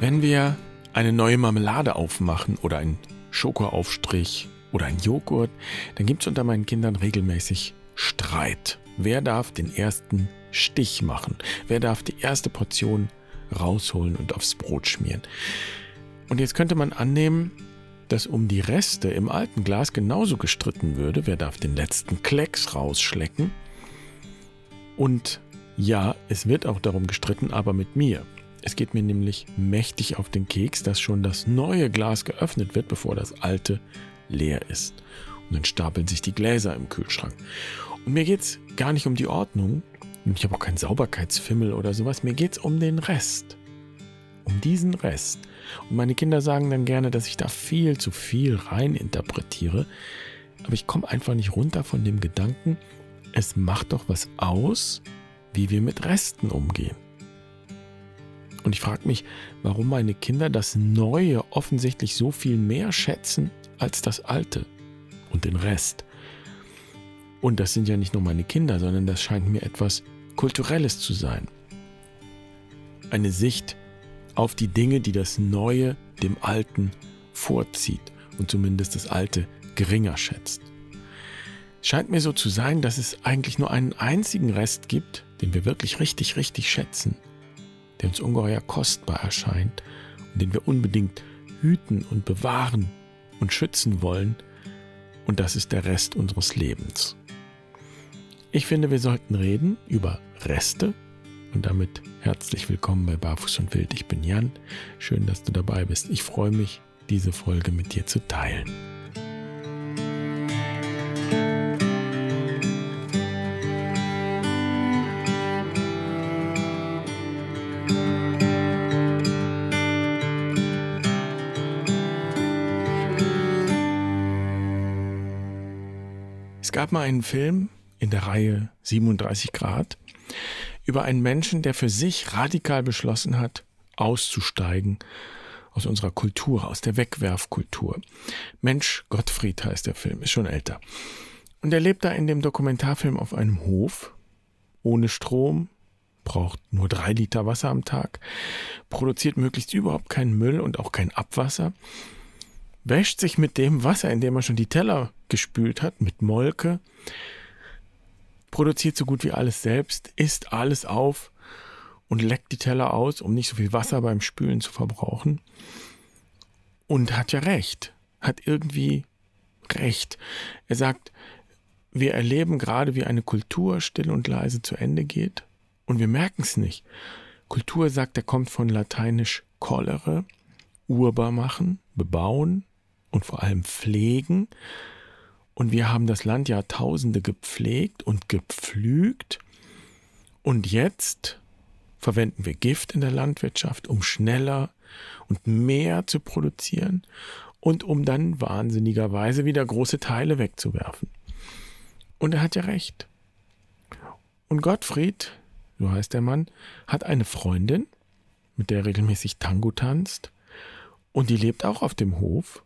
Wenn wir eine neue Marmelade aufmachen oder einen Schokoaufstrich oder einen Joghurt, dann gibt es unter meinen Kindern regelmäßig Streit. Wer darf den ersten Stich machen? Wer darf die erste Portion rausholen und aufs Brot schmieren? Und jetzt könnte man annehmen, dass um die Reste im alten Glas genauso gestritten würde. Wer darf den letzten Klecks rausschlecken? Und ja, es wird auch darum gestritten, aber mit mir. Es geht mir nämlich mächtig auf den Keks, dass schon das neue Glas geöffnet wird, bevor das alte leer ist. Und dann stapeln sich die Gläser im Kühlschrank. Und mir geht es gar nicht um die Ordnung. Und ich habe auch keinen Sauberkeitsfimmel oder sowas. Mir geht es um den Rest. Um diesen Rest. Und meine Kinder sagen dann gerne, dass ich da viel zu viel rein interpretiere. Aber ich komme einfach nicht runter von dem Gedanken, es macht doch was aus, wie wir mit Resten umgehen. Und ich frage mich, warum meine Kinder das Neue offensichtlich so viel mehr schätzen als das Alte und den Rest. Und das sind ja nicht nur meine Kinder, sondern das scheint mir etwas Kulturelles zu sein. Eine Sicht auf die Dinge, die das Neue dem Alten vorzieht und zumindest das Alte geringer schätzt. Scheint mir so zu sein, dass es eigentlich nur einen einzigen Rest gibt, den wir wirklich richtig, richtig schätzen, der uns ungeheuer kostbar erscheint und den wir unbedingt hüten und bewahren und schützen wollen, und das ist der Rest unseres Lebens. Ich finde, wir sollten reden über Reste und damit herzlich willkommen bei Barfuß und Wild. Ich bin Jan. Schön, dass du dabei bist. Ich freue mich, diese Folge mit dir zu teilen. Es gab mal einen Film in der Reihe 37 Grad über einen Menschen, der für sich radikal beschlossen hat, auszusteigen aus unserer Kultur, aus der Wegwerfkultur. Mensch Gottfried heißt der Film, ist schon älter. Und er lebt da in dem Dokumentarfilm auf einem Hof, ohne Strom, braucht nur drei Liter Wasser am Tag, produziert möglichst überhaupt keinen Müll und auch kein Abwasser wäscht sich mit dem Wasser, in dem er schon die Teller gespült hat, mit Molke, produziert so gut wie alles selbst, isst alles auf und leckt die Teller aus, um nicht so viel Wasser beim Spülen zu verbrauchen. Und hat ja recht, hat irgendwie recht. Er sagt, wir erleben gerade, wie eine Kultur still und leise zu Ende geht und wir merken es nicht. Kultur, sagt er, kommt von lateinisch cholere, urbar machen, bebauen, und vor allem pflegen. Und wir haben das Land Jahrtausende gepflegt und gepflügt. Und jetzt verwenden wir Gift in der Landwirtschaft, um schneller und mehr zu produzieren und um dann wahnsinnigerweise wieder große Teile wegzuwerfen. Und er hat ja recht. Und Gottfried, so heißt der Mann, hat eine Freundin, mit der er regelmäßig Tango tanzt, und die lebt auch auf dem Hof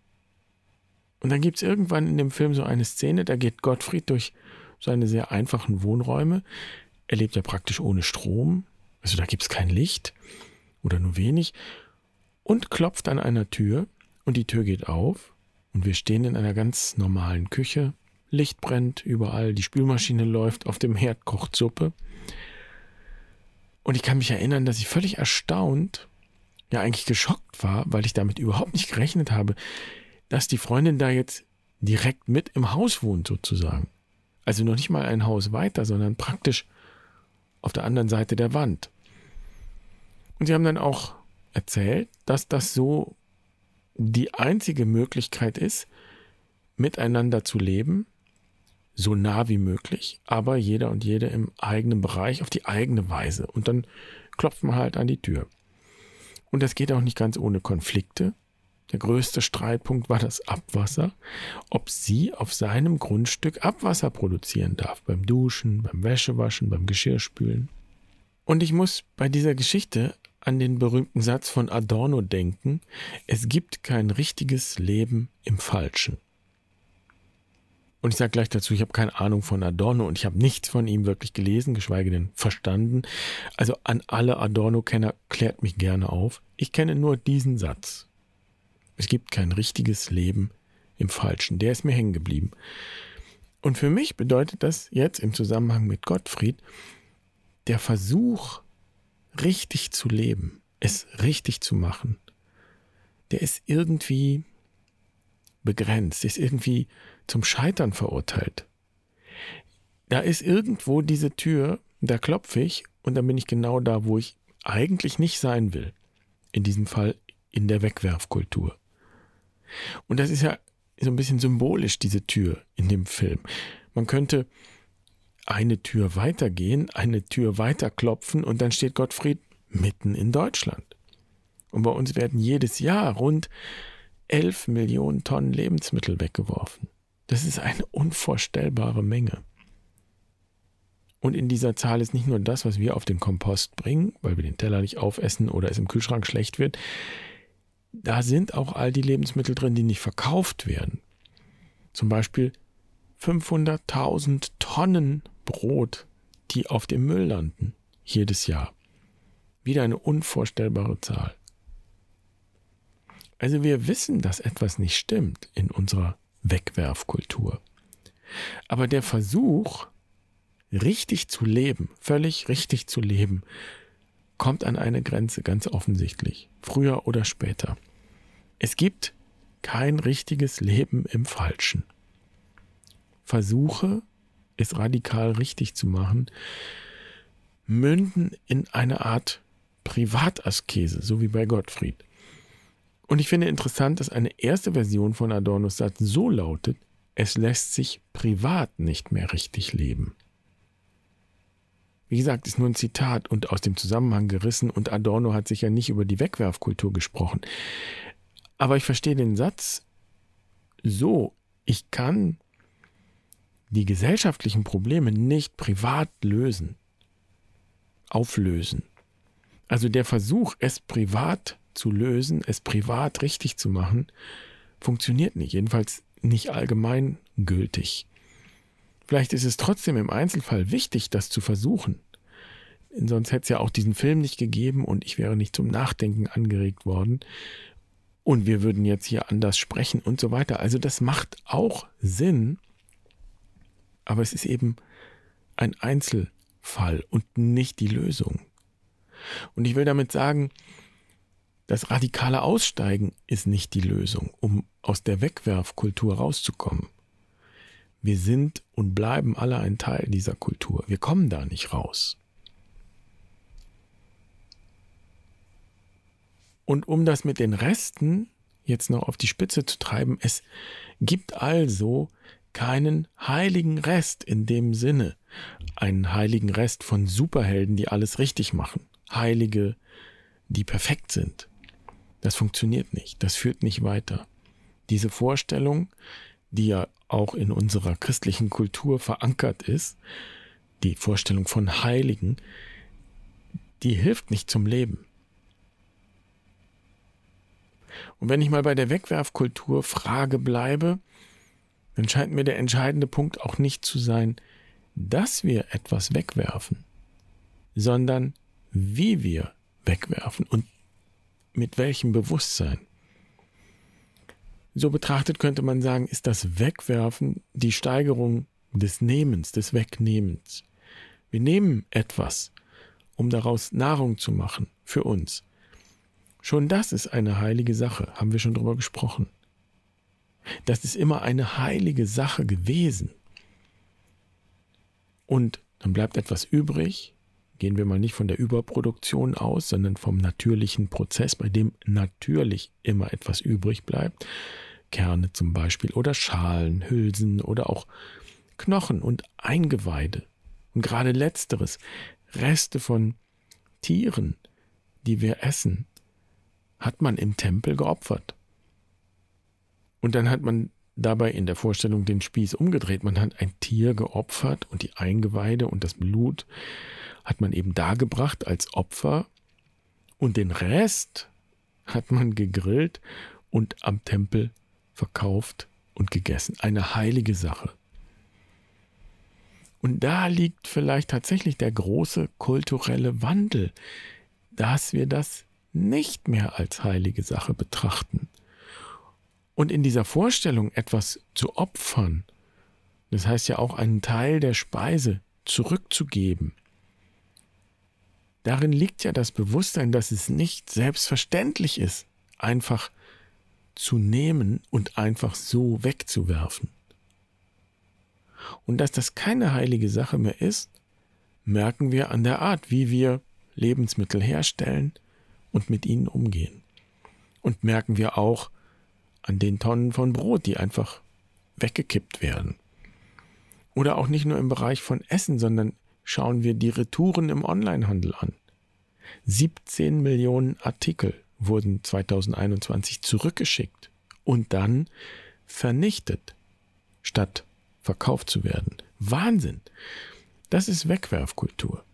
und dann gibt es irgendwann in dem Film so eine Szene, da geht Gottfried durch seine sehr einfachen Wohnräume. Er lebt ja praktisch ohne Strom, also da gibt es kein Licht oder nur wenig. Und klopft an einer Tür und die Tür geht auf und wir stehen in einer ganz normalen Küche. Licht brennt überall, die Spülmaschine läuft, auf dem Herd kocht Suppe. Und ich kann mich erinnern, dass ich völlig erstaunt, ja eigentlich geschockt war, weil ich damit überhaupt nicht gerechnet habe, dass die Freundin da jetzt direkt mit im Haus wohnt, sozusagen. Also noch nicht mal ein Haus weiter, sondern praktisch auf der anderen Seite der Wand. Und sie haben dann auch erzählt, dass das so die einzige Möglichkeit ist, miteinander zu leben, so nah wie möglich, aber jeder und jede im eigenen Bereich auf die eigene Weise. Und dann klopft man halt an die Tür. Und das geht auch nicht ganz ohne Konflikte. Der größte Streitpunkt war das Abwasser, ob sie auf seinem Grundstück Abwasser produzieren darf, beim Duschen, beim Wäschewaschen, beim Geschirrspülen. Und ich muss bei dieser Geschichte an den berühmten Satz von Adorno denken, es gibt kein richtiges Leben im Falschen. Und ich sage gleich dazu, ich habe keine Ahnung von Adorno und ich habe nichts von ihm wirklich gelesen, geschweige denn verstanden. Also an alle Adorno-Kenner klärt mich gerne auf. Ich kenne nur diesen Satz. Es gibt kein richtiges Leben im Falschen. Der ist mir hängen geblieben. Und für mich bedeutet das jetzt im Zusammenhang mit Gottfried der Versuch, richtig zu leben, es richtig zu machen, der ist irgendwie begrenzt, ist irgendwie zum Scheitern verurteilt. Da ist irgendwo diese Tür, da klopfe ich und dann bin ich genau da, wo ich eigentlich nicht sein will. In diesem Fall in der Wegwerfkultur. Und das ist ja so ein bisschen symbolisch, diese Tür in dem Film. Man könnte eine Tür weitergehen, eine Tür weiter klopfen und dann steht Gottfried mitten in Deutschland. Und bei uns werden jedes Jahr rund 11 Millionen Tonnen Lebensmittel weggeworfen. Das ist eine unvorstellbare Menge. Und in dieser Zahl ist nicht nur das, was wir auf den Kompost bringen, weil wir den Teller nicht aufessen oder es im Kühlschrank schlecht wird. Da sind auch all die Lebensmittel drin, die nicht verkauft werden. Zum Beispiel 500.000 Tonnen Brot, die auf dem Müll landen, jedes Jahr. Wieder eine unvorstellbare Zahl. Also wir wissen, dass etwas nicht stimmt in unserer Wegwerfkultur. Aber der Versuch, richtig zu leben, völlig richtig zu leben, kommt an eine Grenze ganz offensichtlich, früher oder später. Es gibt kein richtiges Leben im Falschen. Versuche, es radikal richtig zu machen, münden in eine Art Privataskese, so wie bei Gottfried. Und ich finde interessant, dass eine erste Version von Adornos Satz so lautet, es lässt sich privat nicht mehr richtig leben. Wie gesagt, ist nur ein Zitat und aus dem Zusammenhang gerissen und Adorno hat sicher nicht über die Wegwerfkultur gesprochen. Aber ich verstehe den Satz so, ich kann die gesellschaftlichen Probleme nicht privat lösen, auflösen. Also der Versuch, es privat zu lösen, es privat richtig zu machen, funktioniert nicht, jedenfalls nicht allgemein gültig. Vielleicht ist es trotzdem im Einzelfall wichtig, das zu versuchen. Sonst hätte es ja auch diesen Film nicht gegeben und ich wäre nicht zum Nachdenken angeregt worden. Und wir würden jetzt hier anders sprechen und so weiter. Also das macht auch Sinn, aber es ist eben ein Einzelfall und nicht die Lösung. Und ich will damit sagen, das radikale Aussteigen ist nicht die Lösung, um aus der Wegwerfkultur rauszukommen. Wir sind und bleiben alle ein Teil dieser Kultur. Wir kommen da nicht raus. Und um das mit den Resten jetzt noch auf die Spitze zu treiben, es gibt also keinen heiligen Rest in dem Sinne, einen heiligen Rest von Superhelden, die alles richtig machen, Heilige, die perfekt sind. Das funktioniert nicht, das führt nicht weiter. Diese Vorstellung, die ja auch in unserer christlichen Kultur verankert ist, die Vorstellung von Heiligen, die hilft nicht zum Leben. Und wenn ich mal bei der Wegwerfkultur Frage bleibe, dann scheint mir der entscheidende Punkt auch nicht zu sein, dass wir etwas wegwerfen, sondern wie wir wegwerfen. Und mit welchem Bewusstsein? So betrachtet könnte man sagen, ist das Wegwerfen die Steigerung des Nehmens, des Wegnehmens. Wir nehmen etwas, um daraus Nahrung zu machen für uns. Schon das ist eine heilige Sache, haben wir schon drüber gesprochen. Das ist immer eine heilige Sache gewesen. Und dann bleibt etwas übrig, Gehen wir mal nicht von der Überproduktion aus, sondern vom natürlichen Prozess, bei dem natürlich immer etwas übrig bleibt. Kerne zum Beispiel oder Schalen, Hülsen oder auch Knochen und Eingeweide. Und gerade letzteres, Reste von Tieren, die wir essen, hat man im Tempel geopfert. Und dann hat man dabei in der Vorstellung den Spieß umgedreht. Man hat ein Tier geopfert und die Eingeweide und das Blut hat man eben dargebracht als Opfer und den Rest hat man gegrillt und am Tempel verkauft und gegessen. Eine heilige Sache. Und da liegt vielleicht tatsächlich der große kulturelle Wandel, dass wir das nicht mehr als heilige Sache betrachten. Und in dieser Vorstellung, etwas zu opfern, das heißt ja auch einen Teil der Speise zurückzugeben, darin liegt ja das Bewusstsein, dass es nicht selbstverständlich ist, einfach zu nehmen und einfach so wegzuwerfen. Und dass das keine heilige Sache mehr ist, merken wir an der Art, wie wir Lebensmittel herstellen und mit ihnen umgehen. Und merken wir auch an den Tonnen von Brot, die einfach weggekippt werden. Oder auch nicht nur im Bereich von Essen, sondern schauen wir die Retouren im Onlinehandel an. 17 Millionen Artikel wurden 2021 zurückgeschickt und dann vernichtet, statt verkauft zu werden. Wahnsinn! Das ist Wegwerfkultur.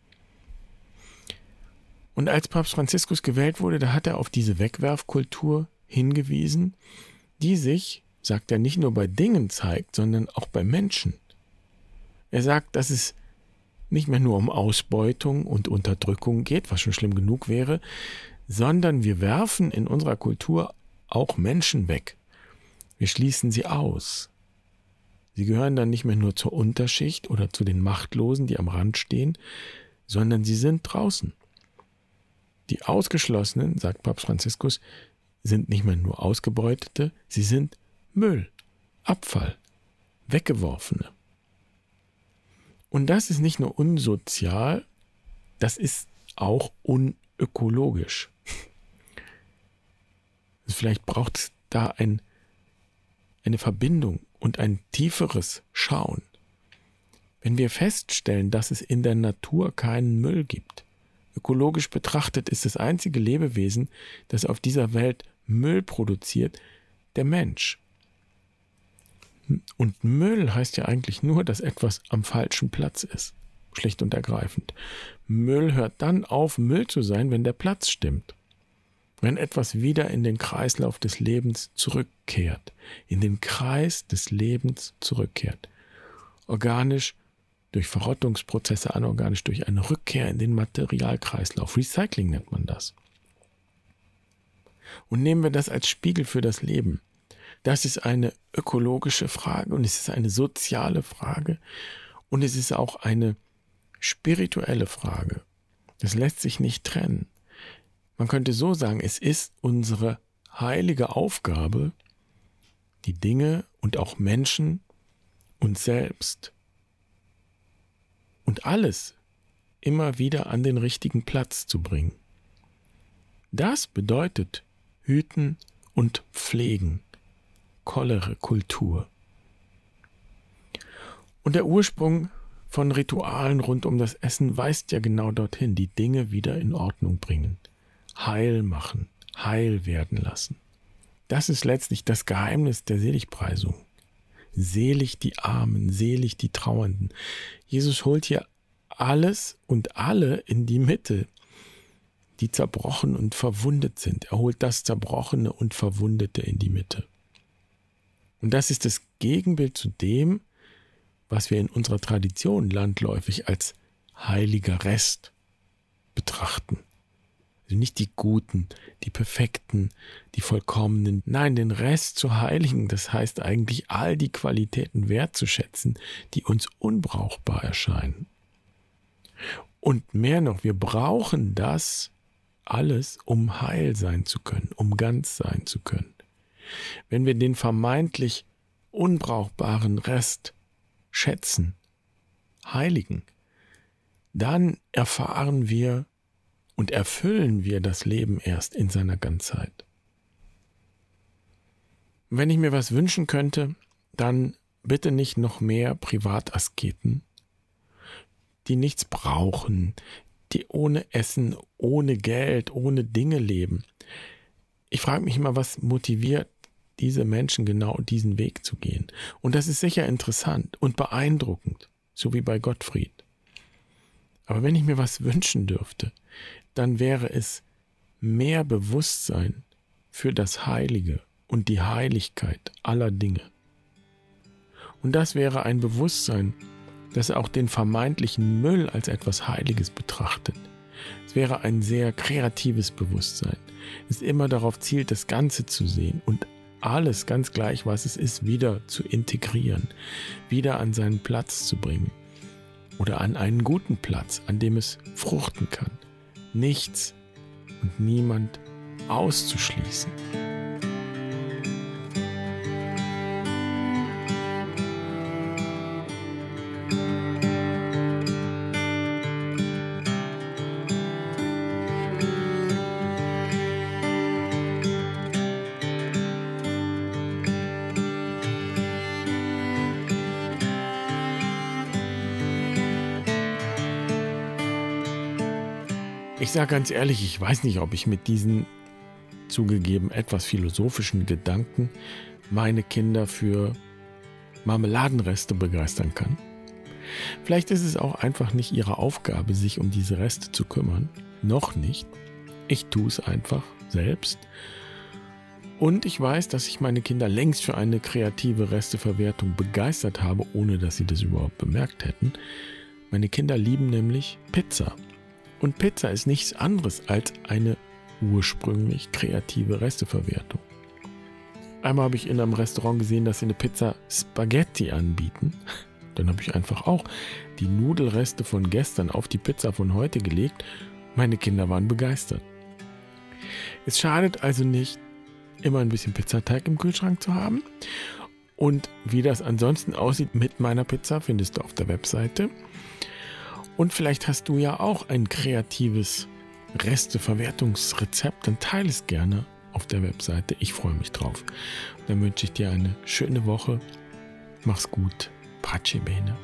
Und als Papst Franziskus gewählt wurde, da hat er auf diese Wegwerfkultur hingewiesen, die sich, sagt er, nicht nur bei Dingen zeigt, sondern auch bei Menschen. Er sagt, dass es nicht mehr nur um Ausbeutung und Unterdrückung geht, was schon schlimm genug wäre, sondern wir werfen in unserer Kultur auch Menschen weg. Wir schließen sie aus. Sie gehören dann nicht mehr nur zur Unterschicht oder zu den Machtlosen, die am Rand stehen, sondern sie sind draußen. Die Ausgeschlossenen, sagt Papst Franziskus, sind nicht mehr nur Ausgebeutete, sie sind Müll, Abfall, Weggeworfene. Und das ist nicht nur unsozial, das ist auch unökologisch. Vielleicht braucht es da ein, eine Verbindung und ein tieferes Schauen. Wenn wir feststellen, dass es in der Natur keinen Müll gibt, ökologisch betrachtet ist das einzige Lebewesen, das auf dieser Welt Müll produziert, der Mensch. Und Müll heißt ja eigentlich nur, dass etwas am falschen Platz ist. Schlicht und ergreifend. Müll hört dann auf, Müll zu sein, wenn der Platz stimmt. Wenn etwas wieder in den Kreislauf des Lebens zurückkehrt, in den Kreis des Lebens zurückkehrt. Organisch durch Verrottungsprozesse, anorganisch durch eine Rückkehr in den Materialkreislauf. Recycling nennt man das. Und nehmen wir das als Spiegel für das Leben. Das ist eine ökologische Frage und es ist eine soziale Frage und es ist auch eine spirituelle Frage. Das lässt sich nicht trennen. Man könnte so sagen, es ist unsere heilige Aufgabe, die Dinge und auch Menschen, uns selbst und alles immer wieder an den richtigen Platz zu bringen. Das bedeutet hüten und pflegen. Cholere Kultur. Und der Ursprung von Ritualen rund um das Essen weist ja genau dorthin, die Dinge wieder in Ordnung bringen, heil machen, heil werden lassen. Das ist letztlich das Geheimnis der Seligpreisung. Selig die Armen, selig die Trauernden. Jesus holt hier alles und alle in die Mitte, die zerbrochen und verwundet sind. Er holt das Zerbrochene und Verwundete in die Mitte. Und das ist das Gegenbild zu dem, was wir in unserer Tradition landläufig als heiliger Rest betrachten. Also nicht die Guten, die Perfekten, die Vollkommenen, nein, den Rest zu heiligen, das heißt eigentlich all die Qualitäten wertzuschätzen, die uns unbrauchbar erscheinen. Und mehr noch, wir brauchen das alles, um heil sein zu können, um ganz sein zu können. Wenn wir den vermeintlich unbrauchbaren Rest schätzen, heiligen, dann erfahren wir und erfüllen wir das Leben erst in seiner Ganzheit. Wenn ich mir was wünschen könnte, dann bitte nicht noch mehr Privatasketen, die nichts brauchen, die ohne Essen, ohne Geld, ohne Dinge leben. Ich frage mich immer, was motiviert diese Menschen genau diesen Weg zu gehen. Und das ist sicher interessant und beeindruckend, so wie bei Gottfried. Aber wenn ich mir was wünschen dürfte, dann wäre es mehr Bewusstsein für das Heilige und die Heiligkeit aller Dinge. Und das wäre ein Bewusstsein dass er auch den vermeintlichen Müll als etwas Heiliges betrachtet. Es wäre ein sehr kreatives Bewusstsein, das immer darauf zielt, das Ganze zu sehen und alles, ganz gleich was es ist, wieder zu integrieren, wieder an seinen Platz zu bringen oder an einen guten Platz, an dem es fruchten kann. Nichts und niemand auszuschließen. Ich sage ganz ehrlich, ich weiß nicht, ob ich mit diesen zugegeben etwas philosophischen Gedanken meine Kinder für Marmeladenreste begeistern kann. Vielleicht ist es auch einfach nicht ihre Aufgabe, sich um diese Reste zu kümmern. Noch nicht. Ich tue es einfach selbst. Und ich weiß, dass ich meine Kinder längst für eine kreative Resteverwertung begeistert habe, ohne dass sie das überhaupt bemerkt hätten. Meine Kinder lieben nämlich Pizza. Und Pizza ist nichts anderes als eine ursprünglich kreative Resteverwertung. Einmal habe ich in einem Restaurant gesehen, dass sie eine Pizza Spaghetti anbieten. Dann habe ich einfach auch die Nudelreste von gestern auf die Pizza von heute gelegt. Meine Kinder waren begeistert. Es schadet also nicht, immer ein bisschen Pizzateig im Kühlschrank zu haben. Und wie das ansonsten aussieht mit meiner Pizza, findest du auf der Webseite. Und vielleicht hast du ja auch ein kreatives Resteverwertungsrezept, dann teile es gerne auf der Webseite. Ich freue mich drauf. dann wünsche ich dir eine schöne Woche. Mach's gut. Pace bene.